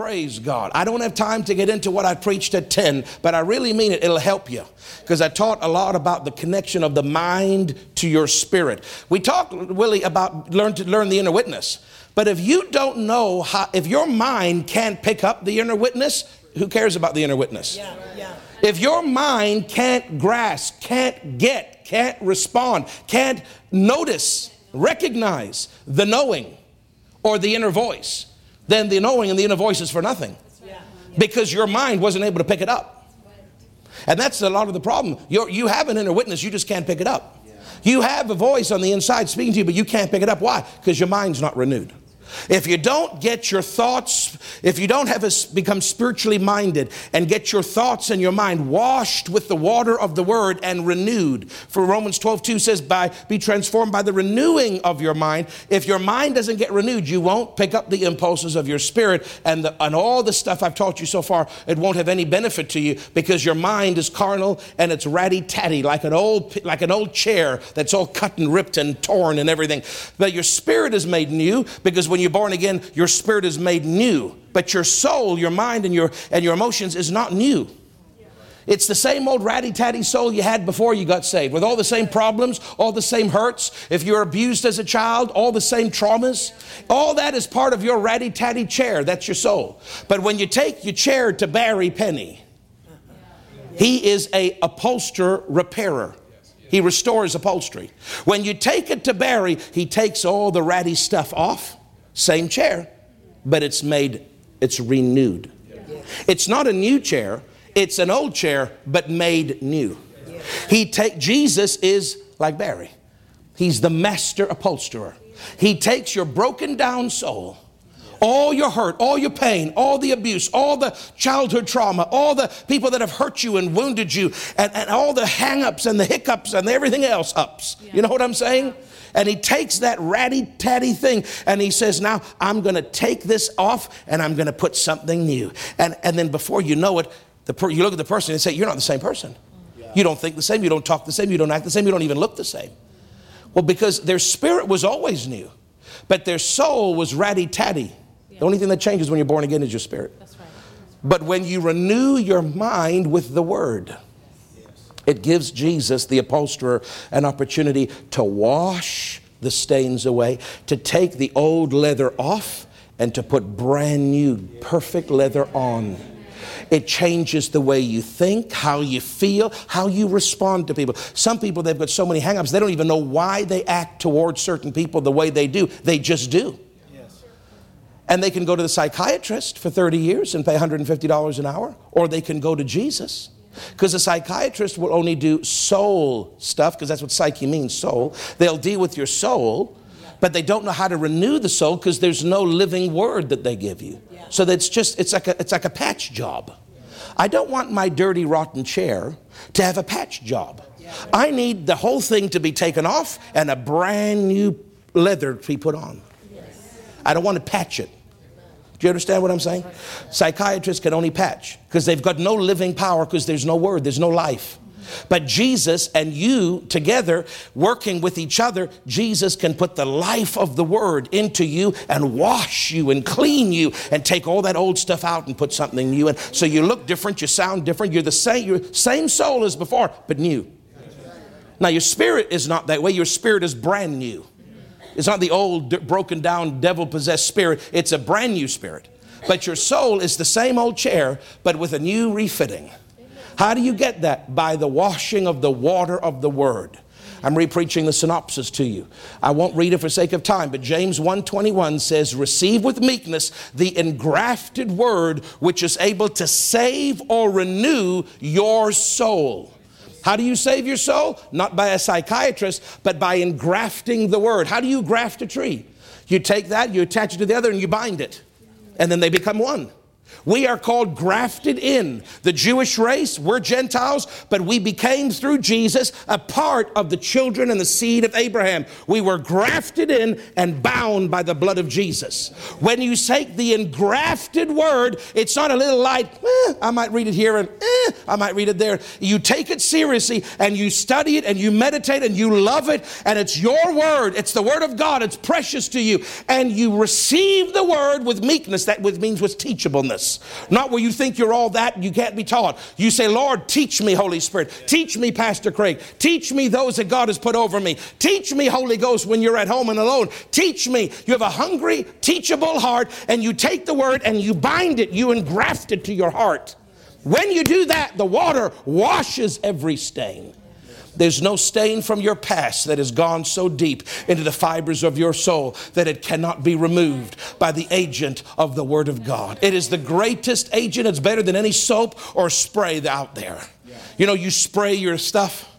Praise God. I don't have time to get into what I preached at 10, but I really mean it. It'll help you because I taught a lot about the connection of the mind to your spirit. We talked, Willie, about learn to learn the inner witness. But if you don't know how, if your mind can't pick up the inner witness, who cares about the inner witness? Yeah, yeah. If your mind can't grasp, can't get, can't respond, can't notice, recognize the knowing or the inner voice, then the knowing and the inner voice is for nothing. Because your mind wasn't able to pick it up. And that's a lot of the problem. You're, you have an inner witness, you just can't pick it up. You have a voice on the inside speaking to you, but you can't pick it up. Why? Because your mind's not renewed. If you don't get your thoughts, if you don't have a, become spiritually minded and get your thoughts and your mind washed with the water of the word and renewed, for Romans 12 2 says, by, be transformed by the renewing of your mind. If your mind doesn't get renewed, you won't pick up the impulses of your spirit and, the, and all the stuff I've taught you so far, it won't have any benefit to you because your mind is carnal and it's ratty tatty like an old, like an old chair that's all cut and ripped and torn and everything. But your spirit is made new because when when you're born again, your spirit is made new, but your soul, your mind, and your, and your emotions is not new. It's the same old ratty tatty soul you had before you got saved, with all the same problems, all the same hurts. If you're abused as a child, all the same traumas. All that is part of your ratty tatty chair. That's your soul. But when you take your chair to Barry Penny, he is a upholsterer repairer. He restores upholstery. When you take it to Barry, he takes all the ratty stuff off same chair, but it's made, it's renewed. It's not a new chair, it's an old chair, but made new. He take Jesus is like Barry. He's the master upholsterer. He takes your broken down soul, all your hurt, all your pain, all the abuse, all the childhood trauma, all the people that have hurt you and wounded you, and, and all the hang ups and the hiccups and everything else ups. You know what I'm saying? And he takes that ratty tatty thing and he says, Now I'm going to take this off and I'm going to put something new. And, and then before you know it, the per- you look at the person and say, You're not the same person. Yeah. You don't think the same, you don't talk the same, you don't act the same, you don't even look the same. Well, because their spirit was always new, but their soul was ratty tatty. Yeah. The only thing that changes when you're born again is your spirit. That's right. But when you renew your mind with the word, it gives Jesus, the upholsterer, an opportunity to wash the stains away, to take the old leather off, and to put brand new, perfect leather on. It changes the way you think, how you feel, how you respond to people. Some people, they've got so many hangups, they don't even know why they act towards certain people the way they do. They just do. And they can go to the psychiatrist for 30 years and pay $150 an hour, or they can go to Jesus because a psychiatrist will only do soul stuff, because that's what psyche means, soul. They'll deal with your soul, but they don't know how to renew the soul because there's no living word that they give you. So that's just, it's like a, it's like a patch job. I don't want my dirty, rotten chair to have a patch job. I need the whole thing to be taken off and a brand new leather to be put on. I don't want to patch it. Do you understand what I'm saying? Psychiatrists can only patch because they've got no living power because there's no word, there's no life. But Jesus and you together, working with each other, Jesus can put the life of the Word into you and wash you and clean you and take all that old stuff out and put something new in. So you look different, you sound different, you're the same, you're same soul as before, but new. Now your spirit is not that way. Your spirit is brand new. It's not the old, broken down, devil possessed spirit, it's a brand new spirit. But your soul is the same old chair, but with a new refitting. How do you get that? By the washing of the water of the word. I'm repreaching the synopsis to you. I won't read it for sake of time, but James 1:21 says, "Receive with meekness the engrafted word which is able to save or renew your soul." How do you save your soul? Not by a psychiatrist, but by engrafting the word. How do you graft a tree? You take that, you attach it to the other, and you bind it. And then they become one. We are called grafted in. The Jewish race, we're Gentiles, but we became through Jesus a part of the children and the seed of Abraham. We were grafted in and bound by the blood of Jesus. When you take the engrafted word, it's not a little light, eh, I might read it here and eh, I might read it there. You take it seriously and you study it and you meditate and you love it, and it's your word. It's the word of God. It's precious to you. And you receive the word with meekness. That means with teachableness. Not where you think you're all that you can't be taught. You say, Lord, teach me, Holy Spirit. Teach me, Pastor Craig. Teach me those that God has put over me. Teach me, Holy Ghost, when you're at home and alone. Teach me. You have a hungry, teachable heart, and you take the word and you bind it, you engraft it to your heart. When you do that, the water washes every stain. There's no stain from your past that has gone so deep into the fibers of your soul that it cannot be removed by the agent of the Word of God. It is the greatest agent. It's better than any soap or spray out there. You know, you spray your stuff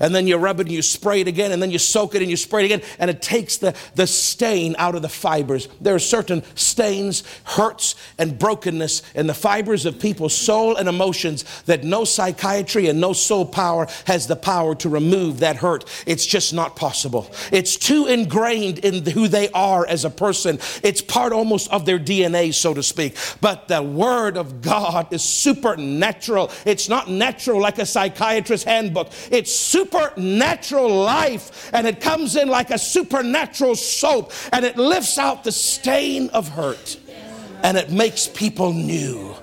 and then you rub it and you spray it again, and then you soak it and you spray it again, and it takes the, the stain out of the fibers. There are certain stains, hurts, and brokenness in the fibers of people's soul and emotions that no psychiatry and no soul power has the power to remove that hurt. It's just not possible. It's too ingrained in who they are as a person. It's part almost of their DNA, so to speak. But the Word of God is supernatural. It's not natural like a psychiatrist's handbook. It's super supernatural life and it comes in like a supernatural soap and it lifts out the stain of hurt and it makes people new.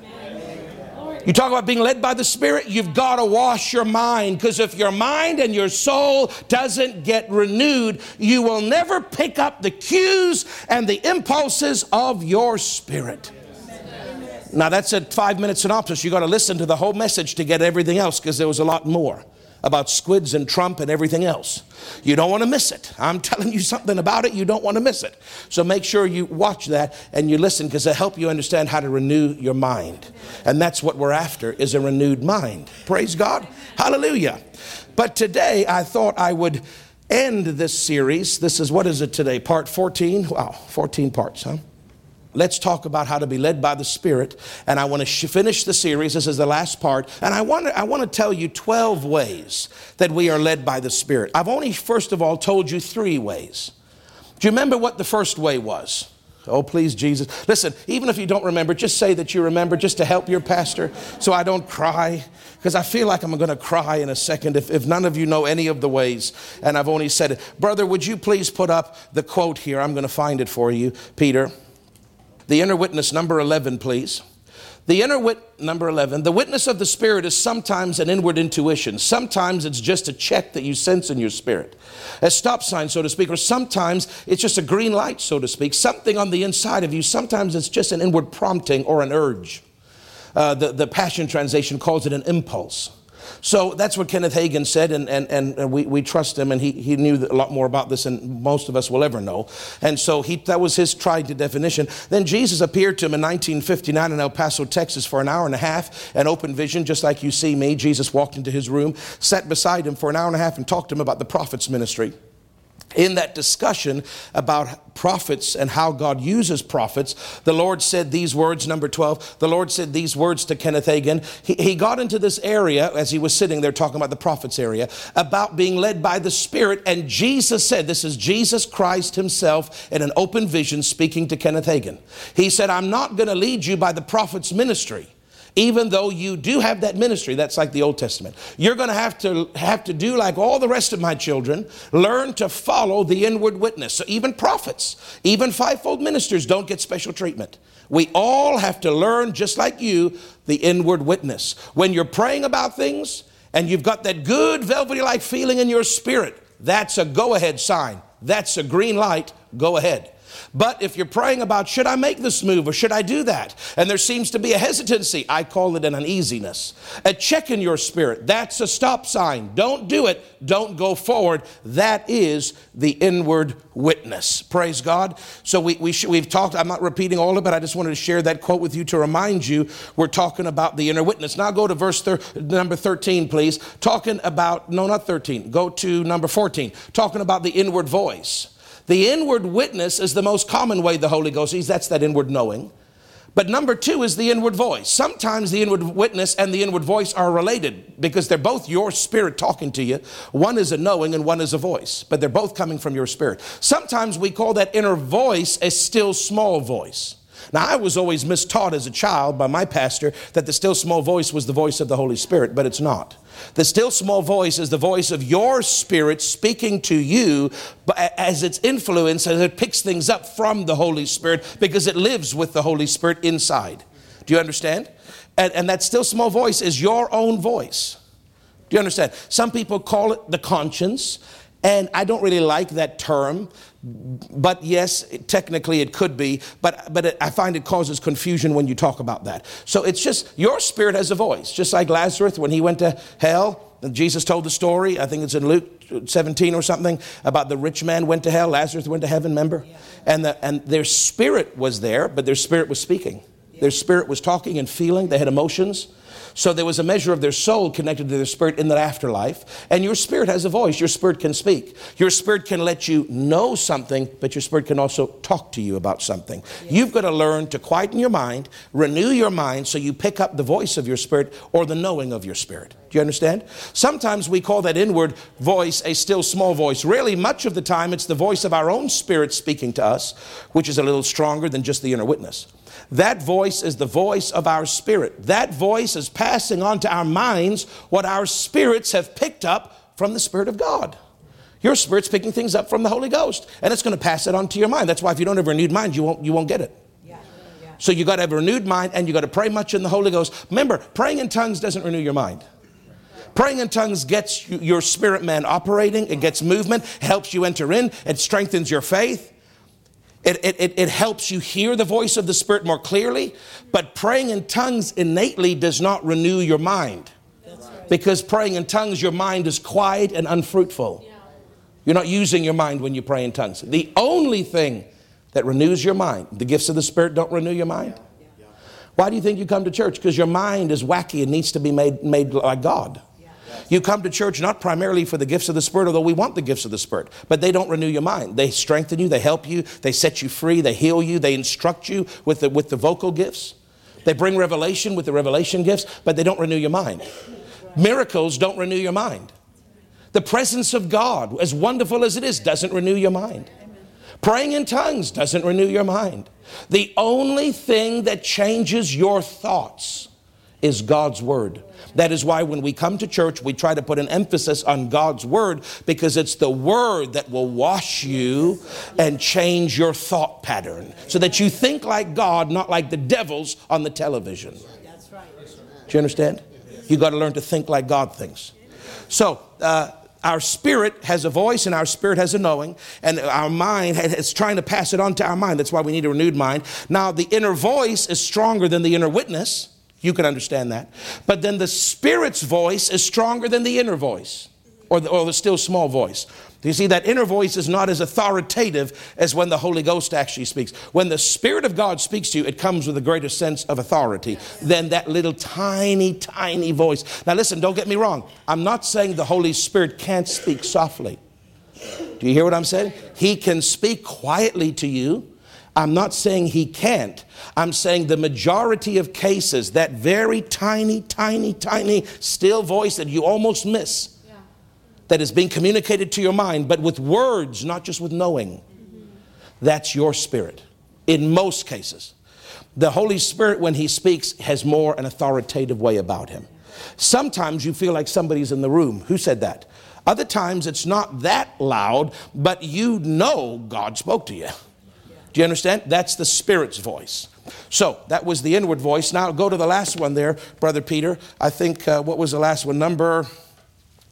You talk about being led by the Spirit, you've got to wash your mind because if your mind and your soul doesn't get renewed, you will never pick up the cues and the impulses of your spirit. Now, that's a five minute synopsis. You've got to listen to the whole message to get everything else because there was a lot more about squids and Trump and everything else. You don't want to miss it. I'm telling you something about it, you don't want to miss it. So make sure you watch that and you listen because it'll help you understand how to renew your mind. And that's what we're after is a renewed mind. Praise God. Hallelujah. But today I thought I would end this series. This is what is it today? Part 14? Wow, 14 parts, huh? Let's talk about how to be led by the Spirit. And I want to sh- finish the series. This is the last part. And I want, to, I want to tell you 12 ways that we are led by the Spirit. I've only, first of all, told you three ways. Do you remember what the first way was? Oh, please, Jesus. Listen, even if you don't remember, just say that you remember just to help your pastor so I don't cry. Because I feel like I'm going to cry in a second if, if none of you know any of the ways and I've only said it. Brother, would you please put up the quote here? I'm going to find it for you, Peter. The inner witness, number 11, please. The inner wit, number 11, the witness of the Spirit is sometimes an inward intuition. Sometimes it's just a check that you sense in your spirit, a stop sign, so to speak, or sometimes it's just a green light, so to speak, something on the inside of you. Sometimes it's just an inward prompting or an urge. Uh, the, the Passion Translation calls it an impulse. So that's what Kenneth Hagin said, and, and, and we, we trust him, and he, he knew a lot more about this than most of us will ever know. And so he, that was his tried to definition. Then Jesus appeared to him in 1959 in El Paso, Texas for an hour and a half, an open vision, just like you see me. Jesus walked into his room, sat beside him for an hour and a half, and talked to him about the prophet's ministry in that discussion about prophets and how God uses prophets, the Lord said these words, number 12, the Lord said these words to Kenneth Hagin. He, he got into this area as he was sitting there talking about the prophets area about being led by the Spirit. And Jesus said, This is Jesus Christ Himself in an open vision speaking to Kenneth Hagin. He said, I'm not going to lead you by the prophet's ministry even though you do have that ministry that's like the old testament. You're going to have to have to do like all the rest of my children learn to follow the inward witness. So even prophets even fivefold ministers don't get special treatment. We all have to learn just like you the inward witness. When you're praying about things and you've got that good velvety like feeling in your spirit that's a go ahead sign. That's a green light. Go ahead but if you're praying about, should I make this move or should I do that? And there seems to be a hesitancy, I call it an uneasiness. A check in your spirit, that's a stop sign. Don't do it, don't go forward. That is the inward witness. Praise God. So we, we we've talked, I'm not repeating all of it, I just wanted to share that quote with you to remind you we're talking about the inner witness. Now go to verse thir- number 13, please. Talking about, no, not 13, go to number 14. Talking about the inward voice. The inward witness is the most common way the Holy Ghost sees. That's that inward knowing. But number two is the inward voice. Sometimes the inward witness and the inward voice are related because they're both your spirit talking to you. One is a knowing and one is a voice, but they're both coming from your spirit. Sometimes we call that inner voice a still small voice. Now, I was always mistaught as a child by my pastor that the still small voice was the voice of the Holy Spirit, but it's not. The still small voice is the voice of your spirit speaking to you as its influence, as it picks things up from the Holy Spirit because it lives with the Holy Spirit inside. Do you understand? And, and that still small voice is your own voice. Do you understand? Some people call it the conscience, and I don't really like that term but yes, technically it could be, but, but it, I find it causes confusion when you talk about that. So it's just your spirit has a voice, just like Lazarus when he went to hell. Jesus told the story, I think it's in Luke 17 or something, about the rich man went to hell, Lazarus went to heaven, remember? Yeah. And, the, and their spirit was there, but their spirit was speaking. Their spirit was talking and feeling, they had emotions. So there was a measure of their soul connected to their spirit in the afterlife. And your spirit has a voice. Your spirit can speak. Your spirit can let you know something, but your spirit can also talk to you about something. Yes. You've got to learn to quieten your mind, renew your mind so you pick up the voice of your spirit or the knowing of your spirit. Do you understand? Sometimes we call that inward voice a still small voice. Really, much of the time, it's the voice of our own spirit speaking to us, which is a little stronger than just the inner witness. That voice is the voice of our spirit. That voice is passing on to our minds what our spirits have picked up from the Spirit of God. Your spirit's picking things up from the Holy Ghost, and it's going to pass it on to your mind. That's why if you don't have a renewed mind, you won't, you won't get it. So you got to have a renewed mind, and you got to pray much in the Holy Ghost. Remember, praying in tongues doesn't renew your mind. Praying in tongues gets your spirit man operating, it gets movement, helps you enter in, it strengthens your faith. It, it, it, helps you hear the voice of the Spirit more clearly, but praying in tongues innately does not renew your mind. Because praying in tongues, your mind is quiet and unfruitful. You're not using your mind when you pray in tongues. The only thing that renews your mind, the gifts of the Spirit don't renew your mind. Why do you think you come to church? Because your mind is wacky and needs to be made, made like God. You come to church not primarily for the gifts of the Spirit, although we want the gifts of the Spirit, but they don't renew your mind. They strengthen you, they help you, they set you free, they heal you, they instruct you with the, with the vocal gifts. They bring revelation with the revelation gifts, but they don't renew your mind. Miracles don't renew your mind. The presence of God, as wonderful as it is, doesn't renew your mind. Praying in tongues doesn't renew your mind. The only thing that changes your thoughts is God's Word. That is why when we come to church, we try to put an emphasis on God's Word because it's the Word that will wash you and change your thought pattern so that you think like God, not like the devils on the television. Do you understand? You got to learn to think like God thinks. So, uh, our spirit has a voice and our spirit has a knowing, and our mind is trying to pass it on to our mind. That's why we need a renewed mind. Now, the inner voice is stronger than the inner witness. You can understand that. But then the Spirit's voice is stronger than the inner voice or the, or the still small voice. You see, that inner voice is not as authoritative as when the Holy Ghost actually speaks. When the Spirit of God speaks to you, it comes with a greater sense of authority than that little tiny, tiny voice. Now, listen, don't get me wrong. I'm not saying the Holy Spirit can't speak softly. Do you hear what I'm saying? He can speak quietly to you. I'm not saying he can't. I'm saying the majority of cases, that very tiny, tiny, tiny still voice that you almost miss, yeah. that is being communicated to your mind, but with words, not just with knowing, mm-hmm. that's your spirit in most cases. The Holy Spirit, when He speaks, has more an authoritative way about Him. Sometimes you feel like somebody's in the room. Who said that? Other times it's not that loud, but you know God spoke to you. Do you understand? That's the Spirit's voice. So that was the inward voice. Now go to the last one there, Brother Peter. I think, uh, what was the last one? Number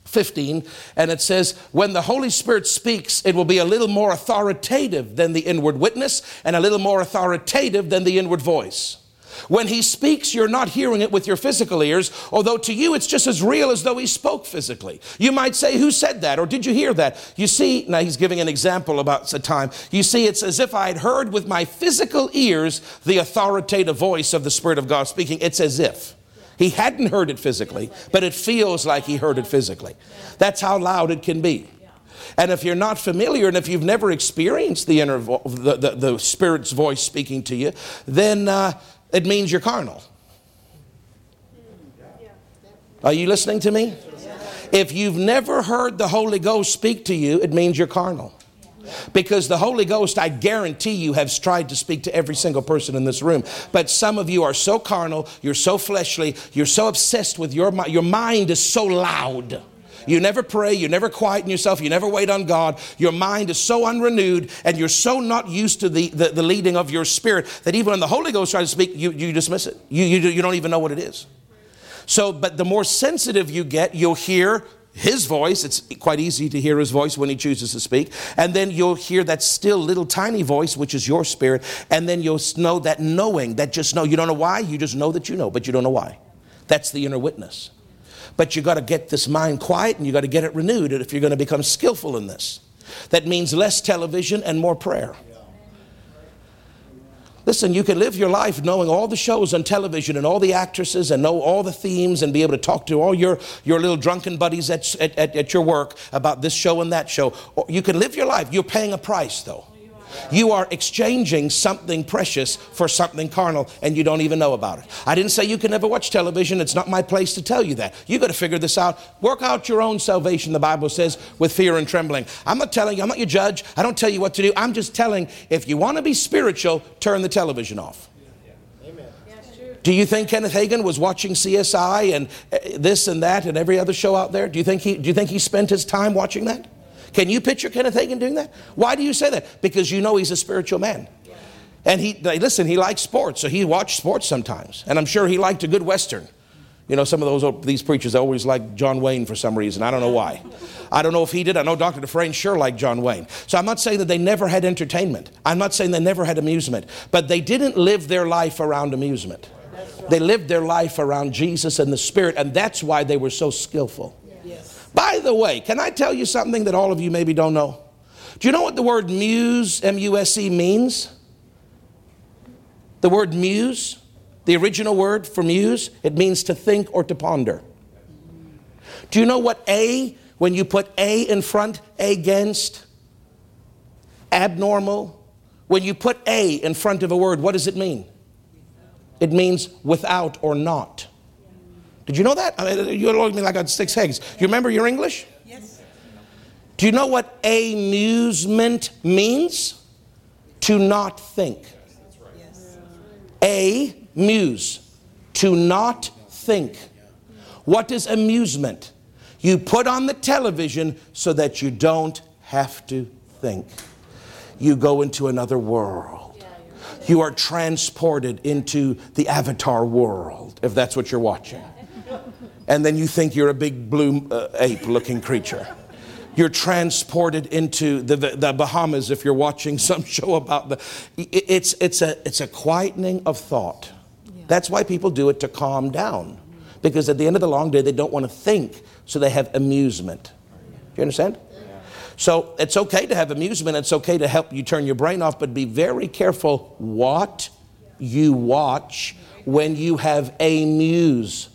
15. And it says, When the Holy Spirit speaks, it will be a little more authoritative than the inward witness and a little more authoritative than the inward voice. When he speaks, you're not hearing it with your physical ears, although to you it's just as real as though he spoke physically. You might say, Who said that? Or did you hear that? You see, now he's giving an example about a time. You see, it's as if I had heard with my physical ears the authoritative voice of the Spirit of God speaking. It's as if. He hadn't heard it physically, but it feels like he heard it physically. That's how loud it can be. And if you're not familiar and if you've never experienced the inner vo- the, the, the Spirit's voice speaking to you, then uh, it means you're carnal. Are you listening to me? If you've never heard the Holy Ghost speak to you, it means you're carnal. Because the Holy Ghost, I guarantee you, has tried to speak to every single person in this room. But some of you are so carnal, you're so fleshly, you're so obsessed with your mind, your mind is so loud. You never pray, you never quieten yourself, you never wait on God. Your mind is so unrenewed, and you're so not used to the, the, the leading of your spirit that even when the Holy Ghost tries to speak, you, you dismiss it. You, you, you don't even know what it is. So, but the more sensitive you get, you'll hear his voice. It's quite easy to hear his voice when he chooses to speak. And then you'll hear that still little tiny voice, which is your spirit. And then you'll know that knowing, that just know. You don't know why, you just know that you know, but you don't know why. That's the inner witness. But you got to get this mind quiet and you got to get it renewed if you're going to become skillful in this. That means less television and more prayer. Listen, you can live your life knowing all the shows on television and all the actresses and know all the themes and be able to talk to all your, your little drunken buddies at, at, at your work about this show and that show. You can live your life. You're paying a price, though. You are exchanging something precious for something carnal and you don't even know about it. I didn't say you can never watch television. It's not my place to tell you that. You got to figure this out. Work out your own salvation, the Bible says, with fear and trembling. I'm not telling you, I'm not your judge. I don't tell you what to do. I'm just telling if you want to be spiritual, turn the television off. Do you think Kenneth Hagin was watching CSI and uh, this and that and every other show out there? Do you think he, do you think he spent his time watching that? Can you picture Kenneth Hagin doing that? Why do you say that? Because you know he's a spiritual man. And he, listen, he likes sports, so he watched sports sometimes. And I'm sure he liked a good Western. You know, some of those these preachers always like John Wayne for some reason. I don't know why. I don't know if he did. I know Dr. Dufresne sure liked John Wayne. So I'm not saying that they never had entertainment. I'm not saying they never had amusement. But they didn't live their life around amusement. They lived their life around Jesus and the Spirit, and that's why they were so skillful. By the way, can I tell you something that all of you maybe don't know? Do you know what the word muse, M U S E, means? The word muse, the original word for muse, it means to think or to ponder. Do you know what A, when you put A in front, against, abnormal? When you put A in front of a word, what does it mean? It means without or not. Did you know that? I mean, you look at me like I had six eggs. You remember your English? Yes. Do you know what amusement means? To not think. Yes. A muse. To not think. What is amusement? You put on the television so that you don't have to think. You go into another world. You are transported into the avatar world, if that's what you're watching and then you think you're a big blue uh, ape looking creature. You're transported into the, the, the, Bahamas if you're watching some show about the. It's, it's, a, it's a quietening of thought. Yeah. That's why people do it to calm down. Because at the end of the long day, they don't want to think, so they have amusement. Do you understand? So it's okay to have amusement, it's okay to help you turn your brain off, but be very careful what you watch when you have amuse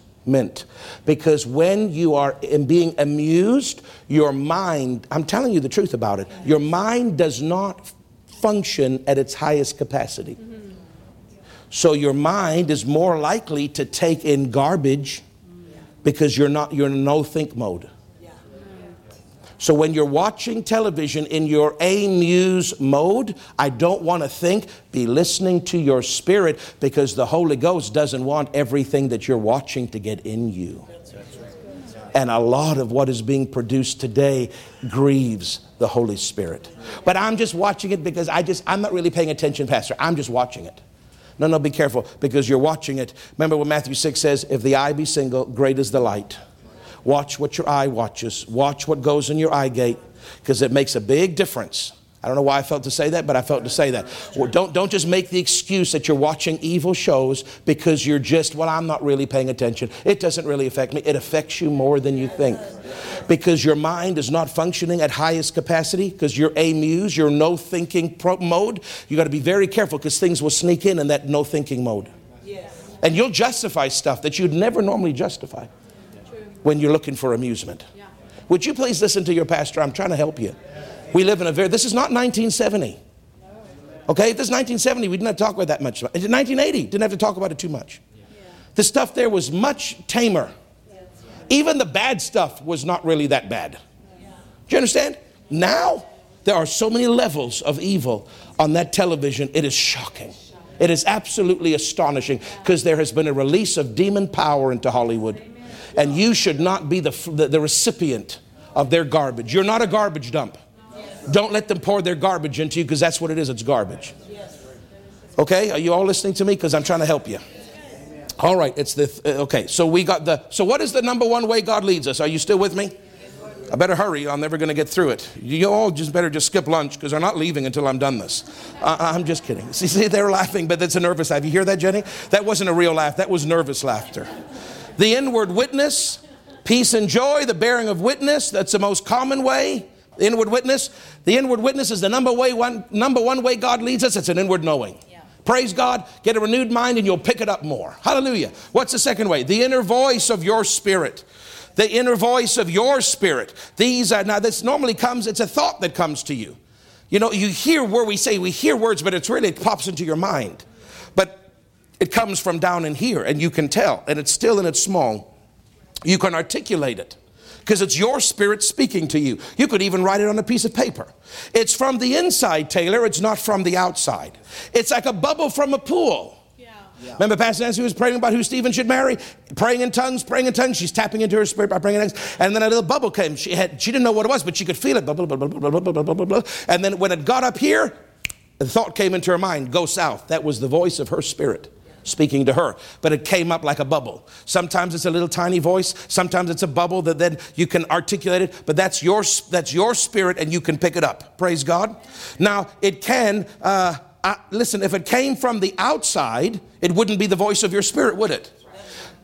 Because when you are being amused, your mind, I'm telling you the truth about it, your mind does not function at its highest capacity. Mm-hmm. So your mind is more likely to take in garbage mm, because you're not you're in no think mode. So when you're watching television in your amuse mode, I don't want to think, be listening to your spirit because the Holy Ghost doesn't want everything that you're watching to get in you. And a lot of what is being produced today grieves the Holy Spirit. But I'm just watching it because I just I'm not really paying attention, Pastor. I'm just watching it. No, no, be careful because you're watching it. Remember what Matthew 6 says, if the eye be single, great is the light. Watch what your eye watches. Watch what goes in your eye gate because it makes a big difference. I don't know why I felt to say that, but I felt to say that. Well, don't, don't just make the excuse that you're watching evil shows because you're just, well, I'm not really paying attention. It doesn't really affect me. It affects you more than you think. Because your mind is not functioning at highest capacity, because you're amuse, you're no thinking pro- mode. You got to be very careful because things will sneak in in that no thinking mode. Yes. And you'll justify stuff that you'd never normally justify when you're looking for amusement. Would you please listen to your pastor? I'm trying to help you. We live in a very, this is not 1970. Okay, if this is 1970, we didn't have to talk about that much. 1980, didn't have to talk about it too much. The stuff there was much tamer. Even the bad stuff was not really that bad. Do you understand? Now, there are so many levels of evil on that television, it is shocking. It is absolutely astonishing because there has been a release of demon power into Hollywood. And you should not be the, the, the recipient of their garbage. You're not a garbage dump. Don't let them pour their garbage into you because that's what it is it's garbage. Okay, are you all listening to me? Because I'm trying to help you. All right, it's the, uh, okay, so we got the, so what is the number one way God leads us? Are you still with me? I better hurry. I'm never going to get through it. You all just better just skip lunch because they're not leaving until I'm done this. Uh, I'm just kidding. See, see, they're laughing, but that's a nervous laugh. You hear that, Jenny? That wasn't a real laugh. That was nervous laughter. The inward witness, peace and joy, the bearing of witness. That's the most common way. The inward witness. The inward witness is the number way one number one way God leads us. It's an inward knowing. Praise God, get a renewed mind and you'll pick it up more. Hallelujah. What's the second way? The inner voice of your spirit the inner voice of your spirit. These are now, this normally comes, it's a thought that comes to you. You know, you hear where we say we hear words, but it's really, it pops into your mind. But it comes from down in here, and you can tell, and it's still and it's small. You can articulate it because it's your spirit speaking to you. You could even write it on a piece of paper. It's from the inside, Taylor, it's not from the outside. It's like a bubble from a pool. Yeah. Remember Pastor Nancy was praying about who Stephen should marry? Praying in tongues, praying in tongues. She's tapping into her spirit by praying in tongues. And then a little bubble came. She, had, she didn't know what it was, but she could feel it. Blah, blah, blah, blah, blah, blah, blah, blah, blah. And then when it got up here, the thought came into her mind go south. That was the voice of her spirit speaking to her, but it came up like a bubble. Sometimes it's a little tiny voice, sometimes it's a bubble that then you can articulate it, but that's your that's your spirit and you can pick it up. Praise God. Now it can. Uh, uh, listen, if it came from the outside, it wouldn't be the voice of your spirit, would it?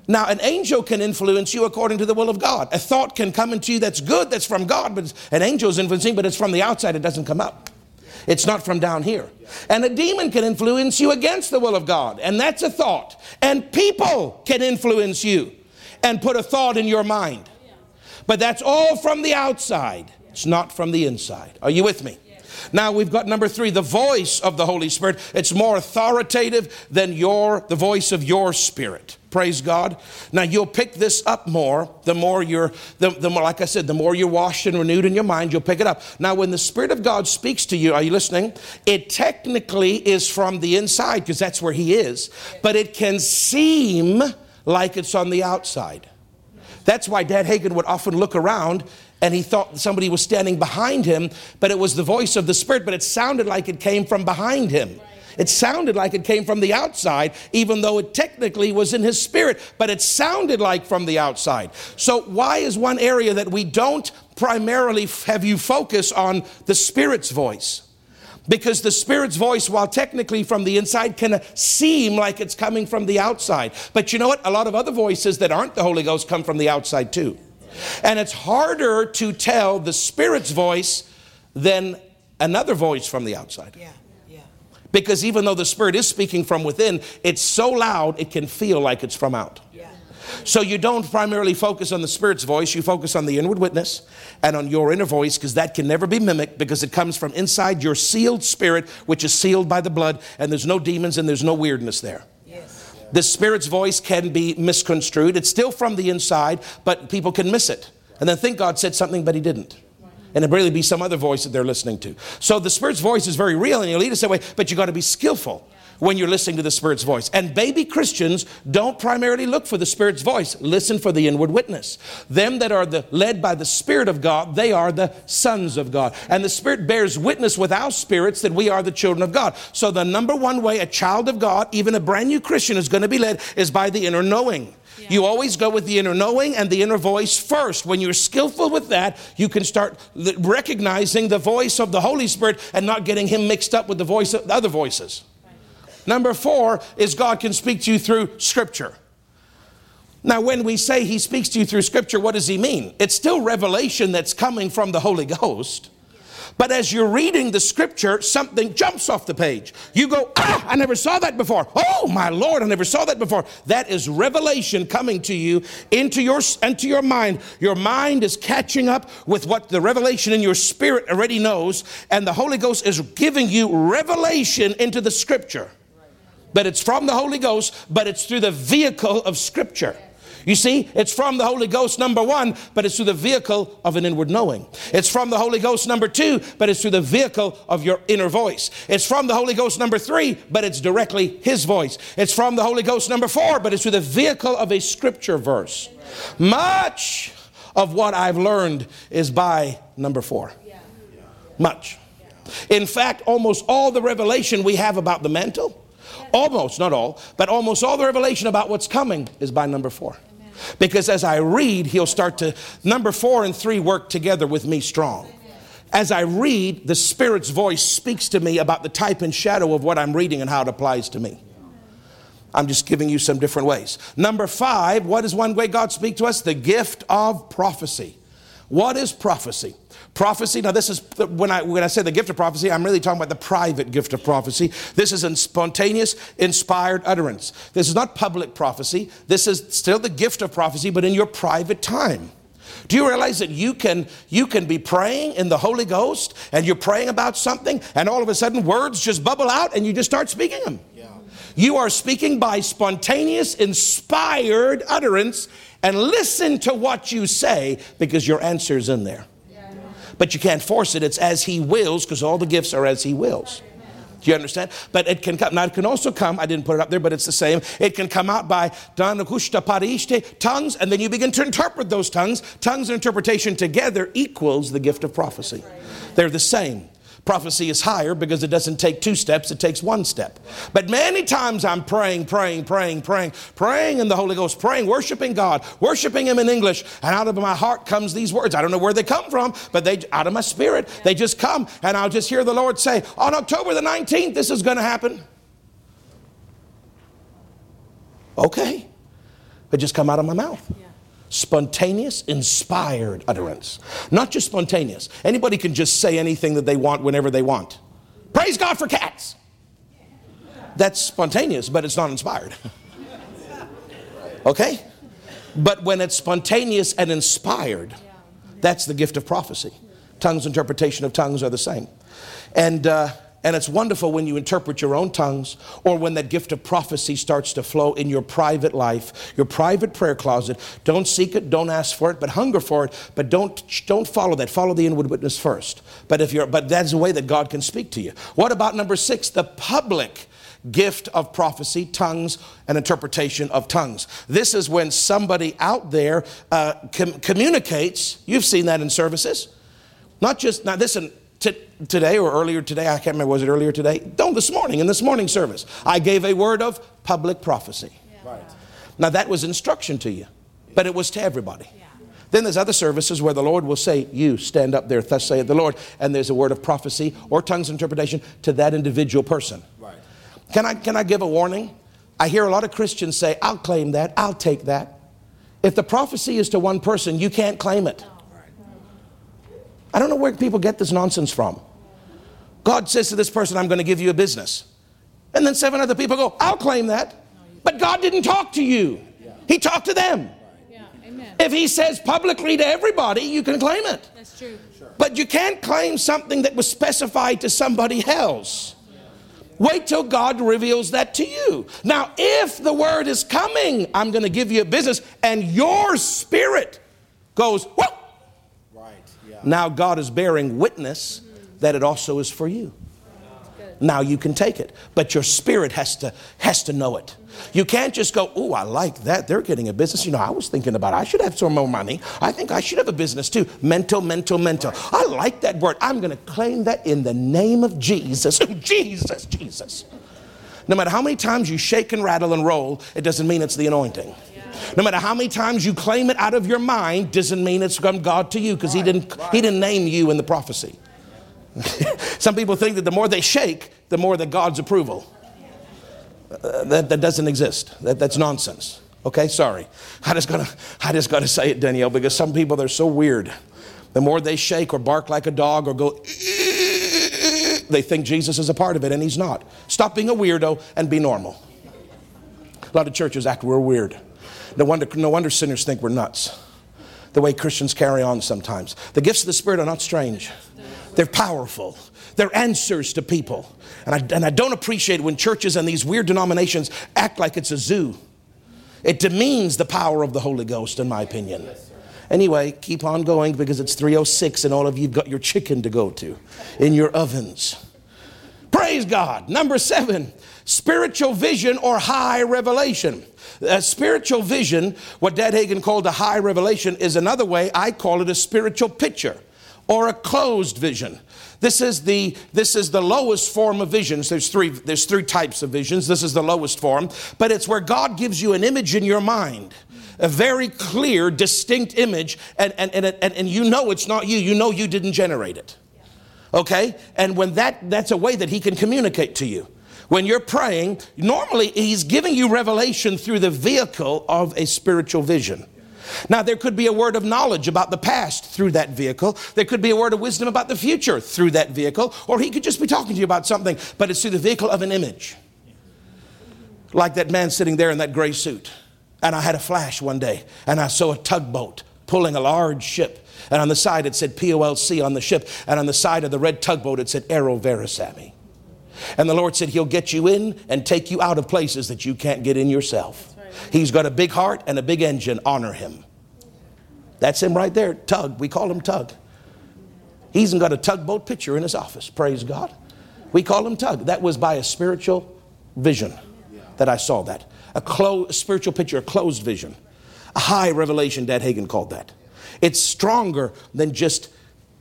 Now, an angel can influence you according to the will of God. A thought can come into you that's good, that's from God, but an angel is influencing, but it's from the outside, it doesn't come up. It's not from down here. And a demon can influence you against the will of God, and that's a thought. And people can influence you and put a thought in your mind. But that's all from the outside, it's not from the inside. Are you with me? Now we've got number three, the voice of the Holy Spirit. It's more authoritative than your the voice of your spirit. Praise God. Now you'll pick this up more the more you're the, the more like I said, the more you're washed and renewed in your mind, you'll pick it up. Now, when the Spirit of God speaks to you, are you listening? It technically is from the inside, because that's where He is, but it can seem like it's on the outside. That's why Dad Hagin would often look around and he thought somebody was standing behind him, but it was the voice of the Spirit, but it sounded like it came from behind him. It sounded like it came from the outside, even though it technically was in his spirit, but it sounded like from the outside. So, why is one area that we don't primarily have you focus on the Spirit's voice? Because the Spirit's voice, while technically from the inside, can seem like it's coming from the outside. But you know what? A lot of other voices that aren't the Holy Ghost come from the outside too. And it's harder to tell the Spirit's voice than another voice from the outside. Yeah. Because even though the Spirit is speaking from within, it's so loud it can feel like it's from out. Yeah. So you don't primarily focus on the Spirit's voice, you focus on the inward witness and on your inner voice because that can never be mimicked because it comes from inside your sealed spirit, which is sealed by the blood, and there's no demons and there's no weirdness there. The Spirit's voice can be misconstrued. It's still from the inside, but people can miss it. And then think God said something, but He didn't. And it really be some other voice that they're listening to. So the Spirit's voice is very real, and He'll lead us that way, but you got to be skillful when you're listening to the Spirit's voice. And baby Christians don't primarily look for the Spirit's voice, listen for the inward witness. Them that are the, led by the Spirit of God, they are the sons of God. And the Spirit bears witness with our spirits that we are the children of God. So the number one way a child of God, even a brand new Christian, is going to be led is by the inner knowing. Yeah. You always go with the inner knowing and the inner voice first. When you're skillful with that, you can start recognizing the voice of the Holy Spirit and not getting him mixed up with the voice of the other voices. Number four is God can speak to you through Scripture. Now, when we say He speaks to you through Scripture, what does He mean? It's still revelation that's coming from the Holy Ghost, But as you're reading the scripture, something jumps off the page. You go, ah, I never saw that before. Oh, my Lord, I never saw that before. That is revelation coming to you into your, into your mind. Your mind is catching up with what the revelation in your spirit already knows, and the Holy Ghost is giving you revelation into the scripture. But it's from the Holy Ghost, but it's through the vehicle of scripture. You see, it's from the Holy Ghost, number one, but it's through the vehicle of an inward knowing. It's from the Holy Ghost, number two, but it's through the vehicle of your inner voice. It's from the Holy Ghost, number three, but it's directly His voice. It's from the Holy Ghost, number four, but it's through the vehicle of a scripture verse. Much of what I've learned is by number four. Much. In fact, almost all the revelation we have about the mantle, almost, not all, but almost all the revelation about what's coming is by number four. Because as I read, he'll start to, number four and three work together with me strong. As I read, the Spirit's voice speaks to me about the type and shadow of what I'm reading and how it applies to me. I'm just giving you some different ways. Number five, what is one way God speaks to us? The gift of prophecy. What is prophecy? Prophecy, now this is, when I, when I say the gift of prophecy, I'm really talking about the private gift of prophecy. This is in spontaneous, inspired utterance. This is not public prophecy. This is still the gift of prophecy, but in your private time. Do you realize that you can you can be praying in the Holy Ghost and you're praying about something and all of a sudden words just bubble out and you just start speaking them? Yeah. You are speaking by spontaneous inspired utterance and listen to what you say because your answer is in there but you can't force it. It's as He wills because all the gifts are as He wills. Do you understand? But it can come. Now, it can also come, I didn't put it up there, but it's the same. It can come out by tongues, and then you begin to interpret those tongues. Tongues and interpretation together equals the gift of prophecy. They're the same. Prophecy is higher because it doesn't take two steps, it takes one step. But many times I'm praying, praying, praying, praying, praying in the Holy Ghost, praying, worshiping God, worshiping Him in English, and out of my heart comes these words. I don't know where they come from, but they out of my spirit, they just come, and I'll just hear the Lord say, On October the 19th, this is going to happen. Okay. It just come out of my mouth. Yeah spontaneous, inspired utterance. Not just spontaneous. Anybody can just say anything that they want whenever they want. Praise God for cats. That's spontaneous, but it's not inspired. okay? But when it's spontaneous and inspired, that's the gift of prophecy. Tongues, interpretation of tongues are the same. And, uh, and it's wonderful when you interpret your own tongues or when that gift of prophecy starts to flow in your private life, your private prayer closet. Don't seek it, don't ask for it, but hunger for it. But don't, don't follow that. Follow the inward witness first. But, if you're, but that's a way that God can speak to you. What about number six? The public gift of prophecy, tongues, and interpretation of tongues. This is when somebody out there uh, com- communicates. You've seen that in services. Not just, now listen, today or earlier today, I can't remember, was it earlier today? No, this morning, in this morning service, I gave a word of public prophecy. Yeah. Right. Now, that was instruction to you, but it was to everybody. Yeah. Then there's other services where the Lord will say, You stand up there, thus saith the Lord, and there's a word of prophecy or tongues interpretation to that individual person. Right. Can, I, can I give a warning? I hear a lot of Christians say, I'll claim that, I'll take that. If the prophecy is to one person, you can't claim it. I don't know where people get this nonsense from. God says to this person, I'm going to give you a business. And then seven other people go, I'll claim that. But God didn't talk to you, He talked to them. If He says publicly to everybody, you can claim it. That's true. But you can't claim something that was specified to somebody else. Wait till God reveals that to you. Now, if the word is coming, I'm going to give you a business, and your spirit goes, Whoa, now God is bearing witness that it also is for you. Now you can take it, but your spirit has to has to know it. You can't just go, "Oh, I like that. They're getting a business." You know, I was thinking about it. I should have some more money. I think I should have a business too. Mental, mental, mental. I like that word. I'm going to claim that in the name of Jesus. Jesus, Jesus. No matter how many times you shake and rattle and roll, it doesn't mean it's the anointing. No matter how many times you claim it out of your mind, doesn't mean it's from God to you because He didn't. He didn't name you in the prophecy. Some people think that the more they shake, the more that God's approval. Uh, that, that doesn't exist. That, that's nonsense. Okay, sorry. I just gotta I just gotta say it, Danielle, because some people they're so weird. The more they shake or bark like a dog or go They think Jesus is a part of it, and he's not. Stop being a weirdo and be normal. A lot of churches act we're weird. No wonder, no wonder sinners think we're nuts. The way Christians carry on sometimes. The gifts of the Spirit are not strange, they're powerful. They're answers to people. And I, and I don't appreciate when churches and these weird denominations act like it's a zoo. It demeans the power of the Holy Ghost, in my opinion. Anyway, keep on going because it's 306 and all of you've got your chicken to go to in your ovens. Praise God. Number seven, spiritual vision or high revelation. A spiritual vision, what Dad Hagin called a high revelation, is another way I call it a spiritual picture or a closed vision. This is the this is the lowest form of visions. There's three there's three types of visions. This is the lowest form, but it's where God gives you an image in your mind a very clear, distinct image, and, and, and, and, and you know it's not you. You know you didn't generate it. Okay? And when that, that's a way that he can communicate to you. When you're praying, normally he's giving you revelation through the vehicle of a spiritual vision. Now, there could be a word of knowledge about the past through that vehicle. There could be a word of wisdom about the future through that vehicle. Or he could just be talking to you about something, but it's through the vehicle of an image. Like that man sitting there in that gray suit. And I had a flash one day, and I saw a tugboat pulling a large ship. And on the side it said POLC on the ship, and on the side of the red tugboat it said Aero Verisami. And the Lord said, He'll get you in and take you out of places that you can't get in yourself. He's got a big heart and a big engine. Honor him. That's him right there. Tug. We call him Tug. He's got a tugboat picture in his office. Praise God. We call him Tug. That was by a spiritual vision that I saw that a, clo- a spiritual picture, a closed vision, a high revelation, Dad Hagin called that. It's stronger than just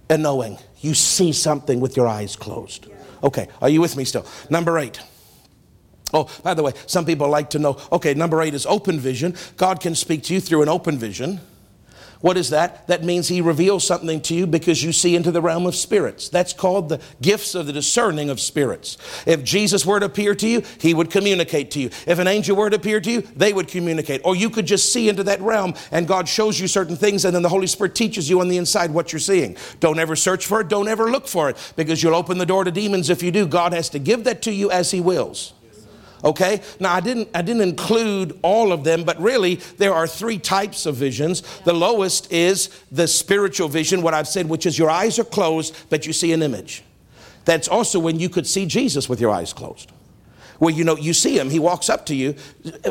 a knowing. You see something with your eyes closed. Okay, are you with me still? Number eight. Oh, by the way, some people like to know okay, number eight is open vision. God can speak to you through an open vision. What is that? That means he reveals something to you because you see into the realm of spirits. That's called the gifts of the discerning of spirits. If Jesus were to appear to you, he would communicate to you. If an angel were to appear to you, they would communicate. Or you could just see into that realm and God shows you certain things and then the Holy Spirit teaches you on the inside what you're seeing. Don't ever search for it, don't ever look for it because you'll open the door to demons if you do. God has to give that to you as he wills. Okay? Now I didn't I didn't include all of them, but really there are three types of visions. The lowest is the spiritual vision, what I've said, which is your eyes are closed, but you see an image. That's also when you could see Jesus with your eyes closed. Where you know you see him, he walks up to you.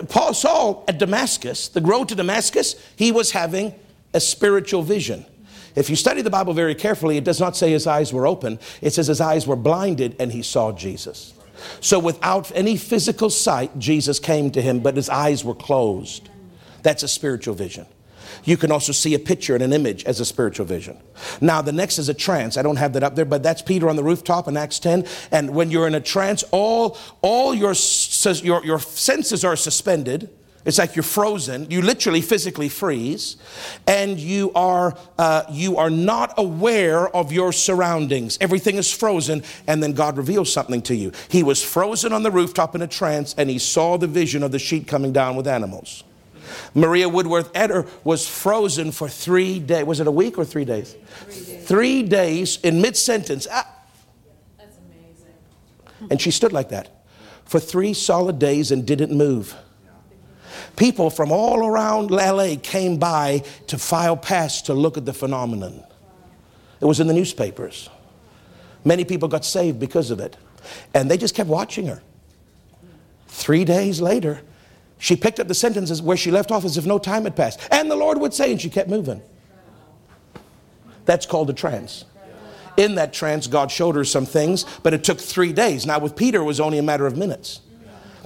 Paul Saul at Damascus, the road to Damascus, he was having a spiritual vision. If you study the Bible very carefully, it does not say his eyes were open. It says his eyes were blinded and he saw Jesus. So, without any physical sight, Jesus came to him, but his eyes were closed. That's a spiritual vision. You can also see a picture and an image as a spiritual vision. Now, the next is a trance. I don't have that up there, but that's Peter on the rooftop in Acts 10. And when you're in a trance, all, all your, your, your senses are suspended it's like you're frozen. You literally physically freeze, and you are uh, you are not aware of your surroundings. Everything is frozen, and then God reveals something to you. He was frozen on the rooftop in a trance, and he saw the vision of the sheet coming down with animals. Maria Woodworth Etter was frozen for three days. Was it a week or three days? Three days, three days in mid sentence. Ah. That's amazing. And she stood like that for three solid days and didn't move. People from all around LA came by to file past to look at the phenomenon. It was in the newspapers. Many people got saved because of it. And they just kept watching her. Three days later, she picked up the sentences where she left off as if no time had passed. And the Lord would say, and she kept moving. That's called a trance. In that trance, God showed her some things, but it took three days. Now, with Peter, it was only a matter of minutes.